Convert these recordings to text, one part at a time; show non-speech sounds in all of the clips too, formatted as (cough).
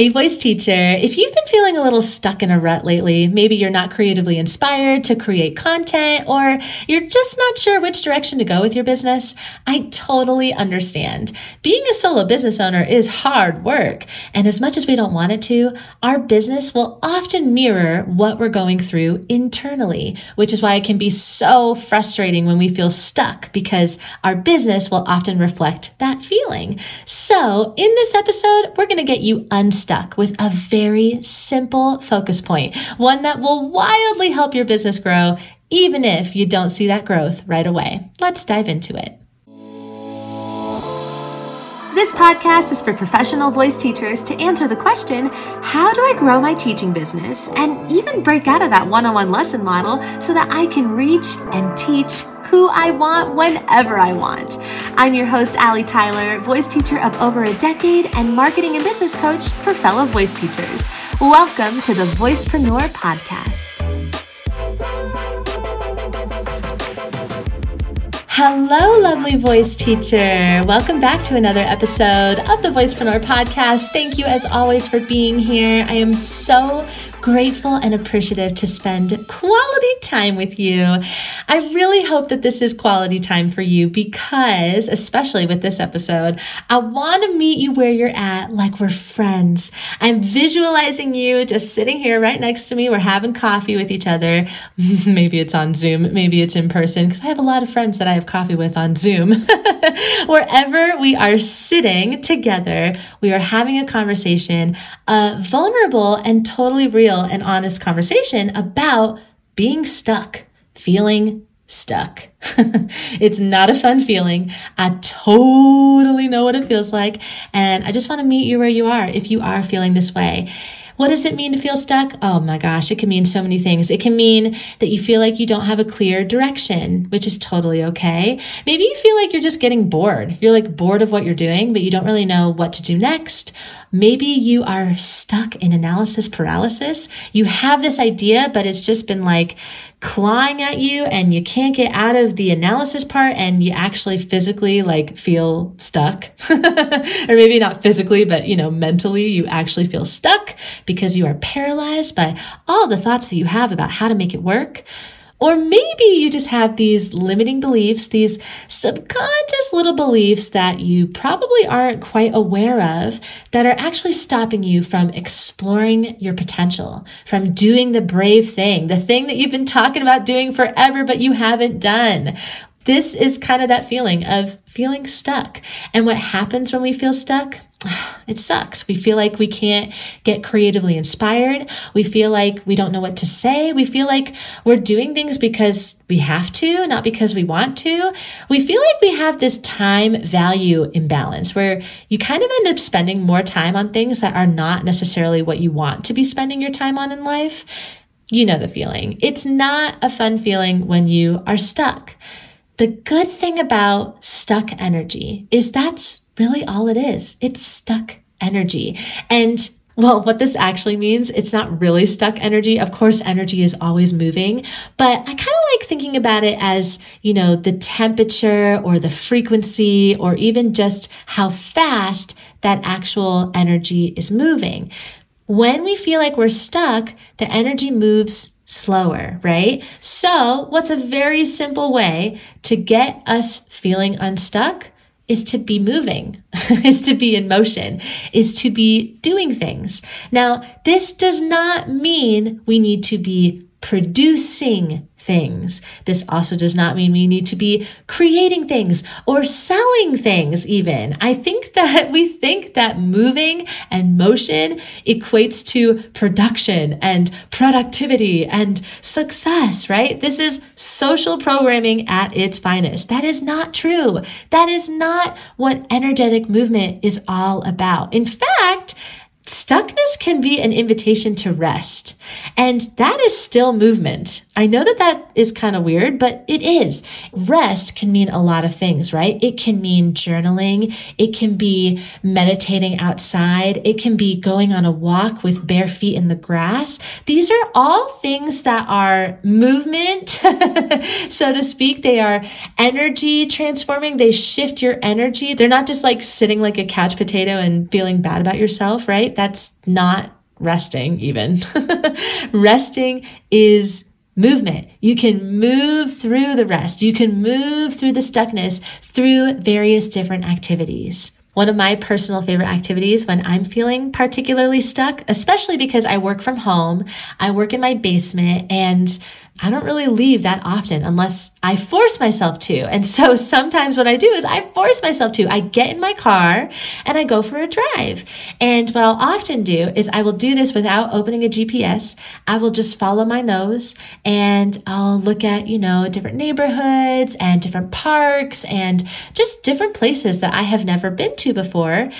Hey, voice teacher, if you've been feeling a little stuck in a rut lately, maybe you're not creatively inspired to create content or you're just not sure which direction to go with your business, I totally understand. Being a solo business owner is hard work. And as much as we don't want it to, our business will often mirror what we're going through internally, which is why it can be so frustrating when we feel stuck because our business will often reflect that feeling. So in this episode, we're going to get you unstuck stuck with a very simple focus point, one that will wildly help your business grow, even if you don't see that growth right away. Let's dive into it. This podcast is for professional voice teachers to answer the question How do I grow my teaching business and even break out of that one on one lesson model so that I can reach and teach who I want whenever I want. I'm your host, Allie Tyler, voice teacher of over a decade and marketing and business coach for fellow voice teachers. Welcome to the Voicepreneur Podcast. Hello, lovely voice teacher. Welcome back to another episode of the Voicepreneur Podcast. Thank you, as always, for being here. I am so grateful and appreciative to spend quality time with you. I really hope that this is quality time for you because, especially with this episode, I want to meet you where you're at like we're friends. I'm visualizing you just sitting here right next to me. We're having coffee with each other. (laughs) maybe it's on Zoom, maybe it's in person because I have a lot of friends that I have coffee with on Zoom. (laughs) Wherever we are sitting together, we are having a conversation, a vulnerable and totally real real and honest conversation about being stuck, feeling stuck. (laughs) it's not a fun feeling. I totally know what it feels like. And I just want to meet you where you are if you are feeling this way. What does it mean to feel stuck? Oh my gosh, it can mean so many things. It can mean that you feel like you don't have a clear direction, which is totally okay. Maybe you feel like you're just getting bored. You're like bored of what you're doing, but you don't really know what to do next. Maybe you are stuck in analysis paralysis. You have this idea, but it's just been like clawing at you and you can't get out of the analysis part and you actually physically like feel stuck. (laughs) Or maybe not physically but you know mentally you actually feel stuck because you are paralyzed by all the thoughts that you have about how to make it work or maybe you just have these limiting beliefs, these subconscious little beliefs that you probably aren't quite aware of that are actually stopping you from exploring your potential, from doing the brave thing, the thing that you've been talking about doing forever, but you haven't done. This is kind of that feeling of feeling stuck. And what happens when we feel stuck? (sighs) it sucks. We feel like we can't get creatively inspired. We feel like we don't know what to say. We feel like we're doing things because we have to, not because we want to. We feel like we have this time value imbalance where you kind of end up spending more time on things that are not necessarily what you want to be spending your time on in life. You know the feeling. It's not a fun feeling when you are stuck. The good thing about stuck energy is that's really all it is. It's stuck energy. And well, what this actually means, it's not really stuck energy. Of course, energy is always moving, but I kind of like thinking about it as, you know, the temperature or the frequency or even just how fast that actual energy is moving. When we feel like we're stuck, the energy moves slower, right? So, what's a very simple way to get us feeling unstuck? is to be moving, (laughs) is to be in motion, is to be doing things. Now, this does not mean we need to be producing things. This also does not mean we need to be creating things or selling things, even. I think (laughs) that we think that moving and motion equates to production and productivity and success, right? This is social programming at its finest. That is not true. That is not what energetic movement is all about. In fact, stuckness can be an invitation to rest. And that is still movement. I know that that is kind of weird, but it is. Rest can mean a lot of things, right? It can mean journaling. It can be meditating outside. It can be going on a walk with bare feet in the grass. These are all things that are movement, (laughs) so to speak. They are energy transforming. They shift your energy. They're not just like sitting like a couch potato and feeling bad about yourself, right? That's not resting even. (laughs) resting is movement. You can move through the rest. You can move through the stuckness through various different activities. One of my personal favorite activities when I'm feeling particularly stuck, especially because I work from home, I work in my basement and I don't really leave that often unless I force myself to. And so (laughs) sometimes what I do is I force myself to. I get in my car and I go for a drive. And what I'll often do is I will do this without opening a GPS. I will just follow my nose and I'll look at, you know, different neighborhoods and different parks and just different places that I have never been to before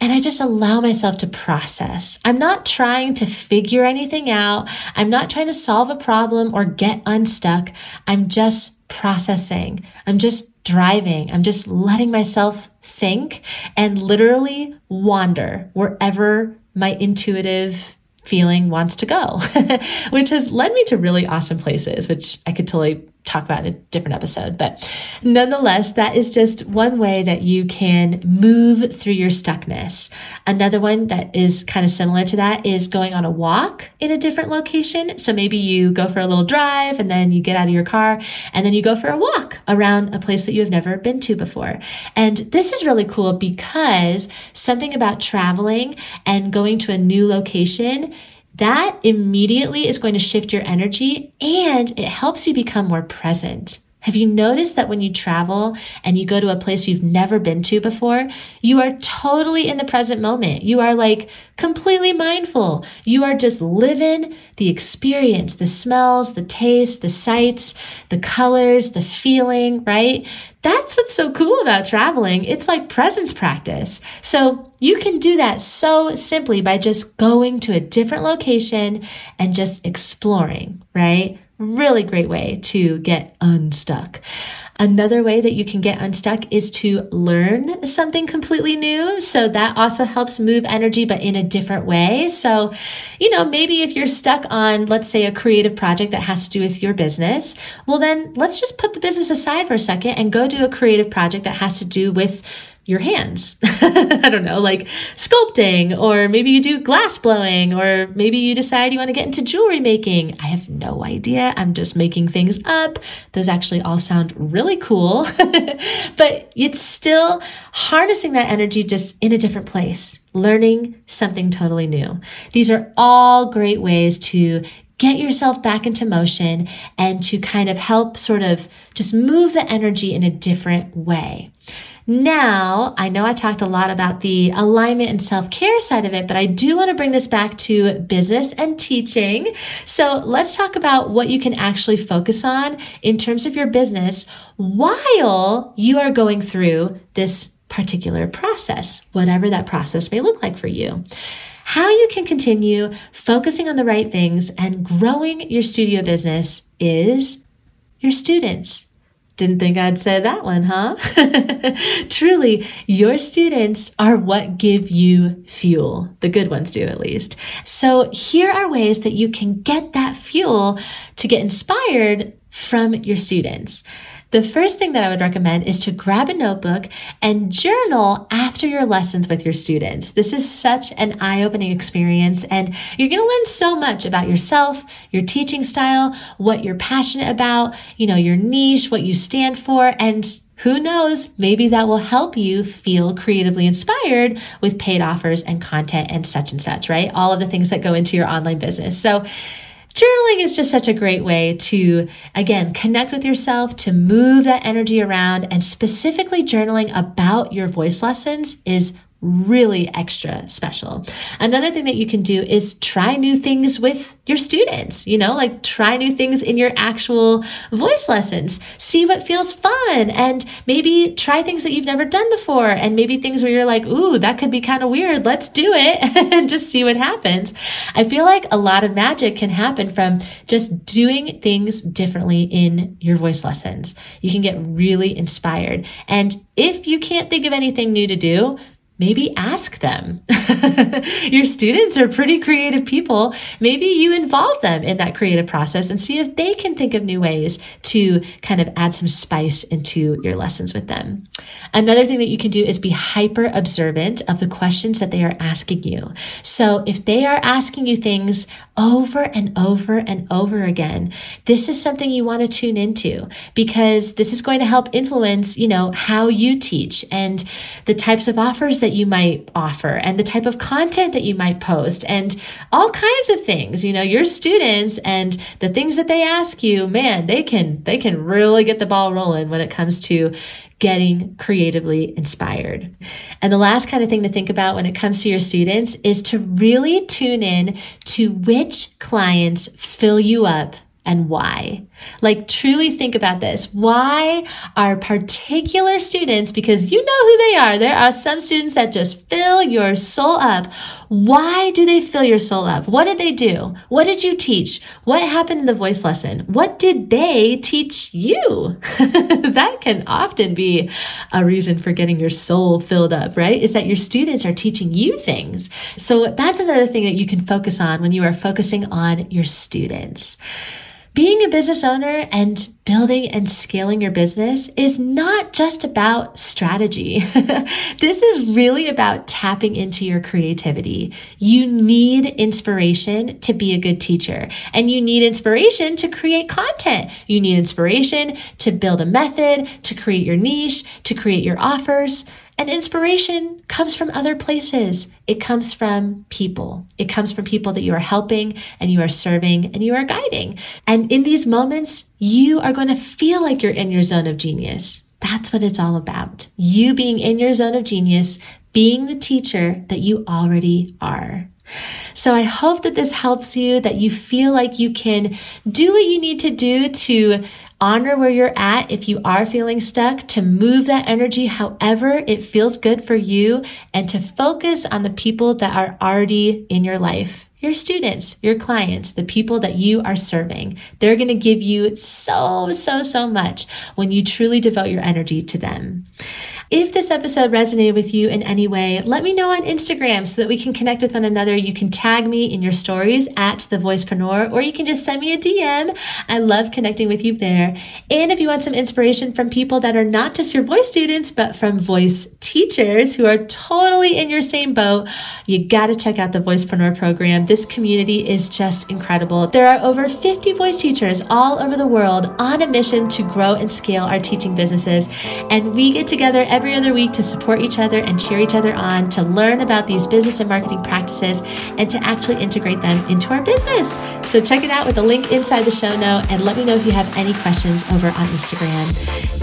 and I just allow myself to process. I'm not trying to figure anything out. I'm not trying to solve a problem or get unstuck. I'm just processing. I'm just driving. I'm just letting myself think and literally wander wherever my intuitive feeling wants to go, (laughs) which has led me to really awesome places, which I could totally talk about in a different episode. But nonetheless, that is just one way that you can move through your stuckness. Another one that is kind of similar to that is going on a walk in a different location. So maybe you go for a little drive and then you get out of your car and then you go for a walk around a place that you have never been to before. And this is really cool because something about traveling and going to a new location that immediately is going to shift your energy and it helps you become more present. Have you noticed that when you travel and you go to a place you've never been to before, you are totally in the present moment? You are like completely mindful. You are just living the experience, the smells, the taste, the sights, the colors, the feeling, right? That's what's so cool about traveling. It's like presence practice. So you can do that so simply by just going to a different location and just exploring, right? Really great way to get unstuck. Another way that you can get unstuck is to learn something completely new. So that also helps move energy, but in a different way. So, you know, maybe if you're stuck on, let's say, a creative project that has to do with your business, well, then let's just put the business aside for a second and go do a creative project that has to do with your hands. (laughs) I don't know, like sculpting, or maybe you do glass blowing, or maybe you decide you want to get into jewelry making. I have no idea. I'm just making things up. Those actually all sound really cool, (laughs) but it's still harnessing that energy just in a different place, learning something totally new. These are all great ways to get yourself back into motion and to kind of help sort of just move the energy in a different way. Now, I know I talked a lot about the alignment and self care side of it, but I do want to bring this back to business and teaching. So let's talk about what you can actually focus on in terms of your business while you are going through this particular process, whatever that process may look like for you how you can continue focusing on the right things and growing your studio business is your students. Didn't think I'd say that one, huh? (laughs) Truly, your students are what give you fuel. The good ones do, at least. So, here are ways that you can get that fuel to get inspired from your students. The first thing that I would recommend is to grab a notebook and journal after your lessons with your students. This is such an eye opening experience, and you're going to learn so much about yourself, your teaching style, what you're passionate about, you know, your niche, what you stand for, and who knows, maybe that will help you feel creatively inspired with paid offers and content and such and such, right? All of the things that go into your online business. So, journaling is just such a great way to, again, connect with yourself, to move that energy around, and specifically journaling about your voice lessons is really extra special. Another thing that you can do is try new things with your students, you know, like try new things in your actual voice lessons. See what feels fun and maybe try things that you've never done before and maybe things where you're like, "Ooh, that could be kind of weird. Let's do it." (laughs) and just see what happens. I feel like a lot of magic can happen from just doing things differently in your voice lessons. You can get really inspired. And if you can't think of anything new to do, maybe ask them. (laughs) Your students are pretty creative people. Maybe you involve them in that creative process and see if they can think of new ways to kind of add some spice into your lessons with them. Another thing that you can do is be hyper observant of the questions that they are asking you. So if they are asking you things over and over and over again, this is something you want to tune into because this is going to help influence, you know, how you teach and the types of offers that that you might offer and the type of content that you might post and all kinds of things. You know, your students and the things that they ask you, man, they can, they can really get the ball rolling when it comes to getting creatively inspired. And the last kind of thing to think about when it comes to your students is to really tune in to which clients fill you up and why. Like, truly think about this. Why are particular students, because you know who they are, there are some students that just fill your soul up. Why do they fill your soul up? What did they do? What did you teach? What happened in the voice lesson? What did they teach you? (laughs) that can often be a reason for getting your soul filled up, right? Is that your students are teaching you things. So, that's another thing that you can focus on when you are focusing on your students. Being a business owner and building and scaling your business is not just about strategy. (laughs) this is really about tapping into your creativity. You need inspiration to be a good teacher, and you need inspiration to create content. You need inspiration to build a method, to create your niche, to create your offers. And inspiration comes from other places. It comes from people. It comes from people that you are helping and you are serving and you are guiding. And in these moments, you are going to feel like you're in your zone of genius. That's what it's all about. You being in your zone of genius, being the teacher that you already are. So I hope that this helps you, that you feel like you can do what you need to do to honor where you're at if you are feeling stuck, to move that energy however it feels good for you, and to focus on the people that are already in your life your students, your clients, the people that you are serving. They're going to give you so, so, so much when you truly devote your energy to them. If this episode resonated with you in any way, let me know on Instagram so that we can connect with one another. You can tag me in your stories at the Voicepreneur, or you can just send me a DM. I love connecting with you there. And if you want some inspiration from people that are not just your voice students, but from voice teachers who are totally in your same boat, you got to check out the Voicepreneur program. This community is just incredible. There are over 50 voice teachers all over the world on a mission to grow and scale our teaching businesses. And we get together every other week to support each other and cheer each other on, to learn about these business and marketing practices, and to actually integrate them into our business. So check it out with the link inside the show note and let me know if you have any questions over on Instagram.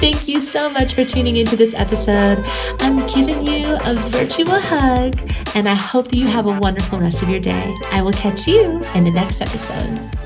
Thank you so much for tuning into this episode. I'm giving you a virtual hug, and I hope that you have a wonderful rest of your day. I will catch you in the next episode.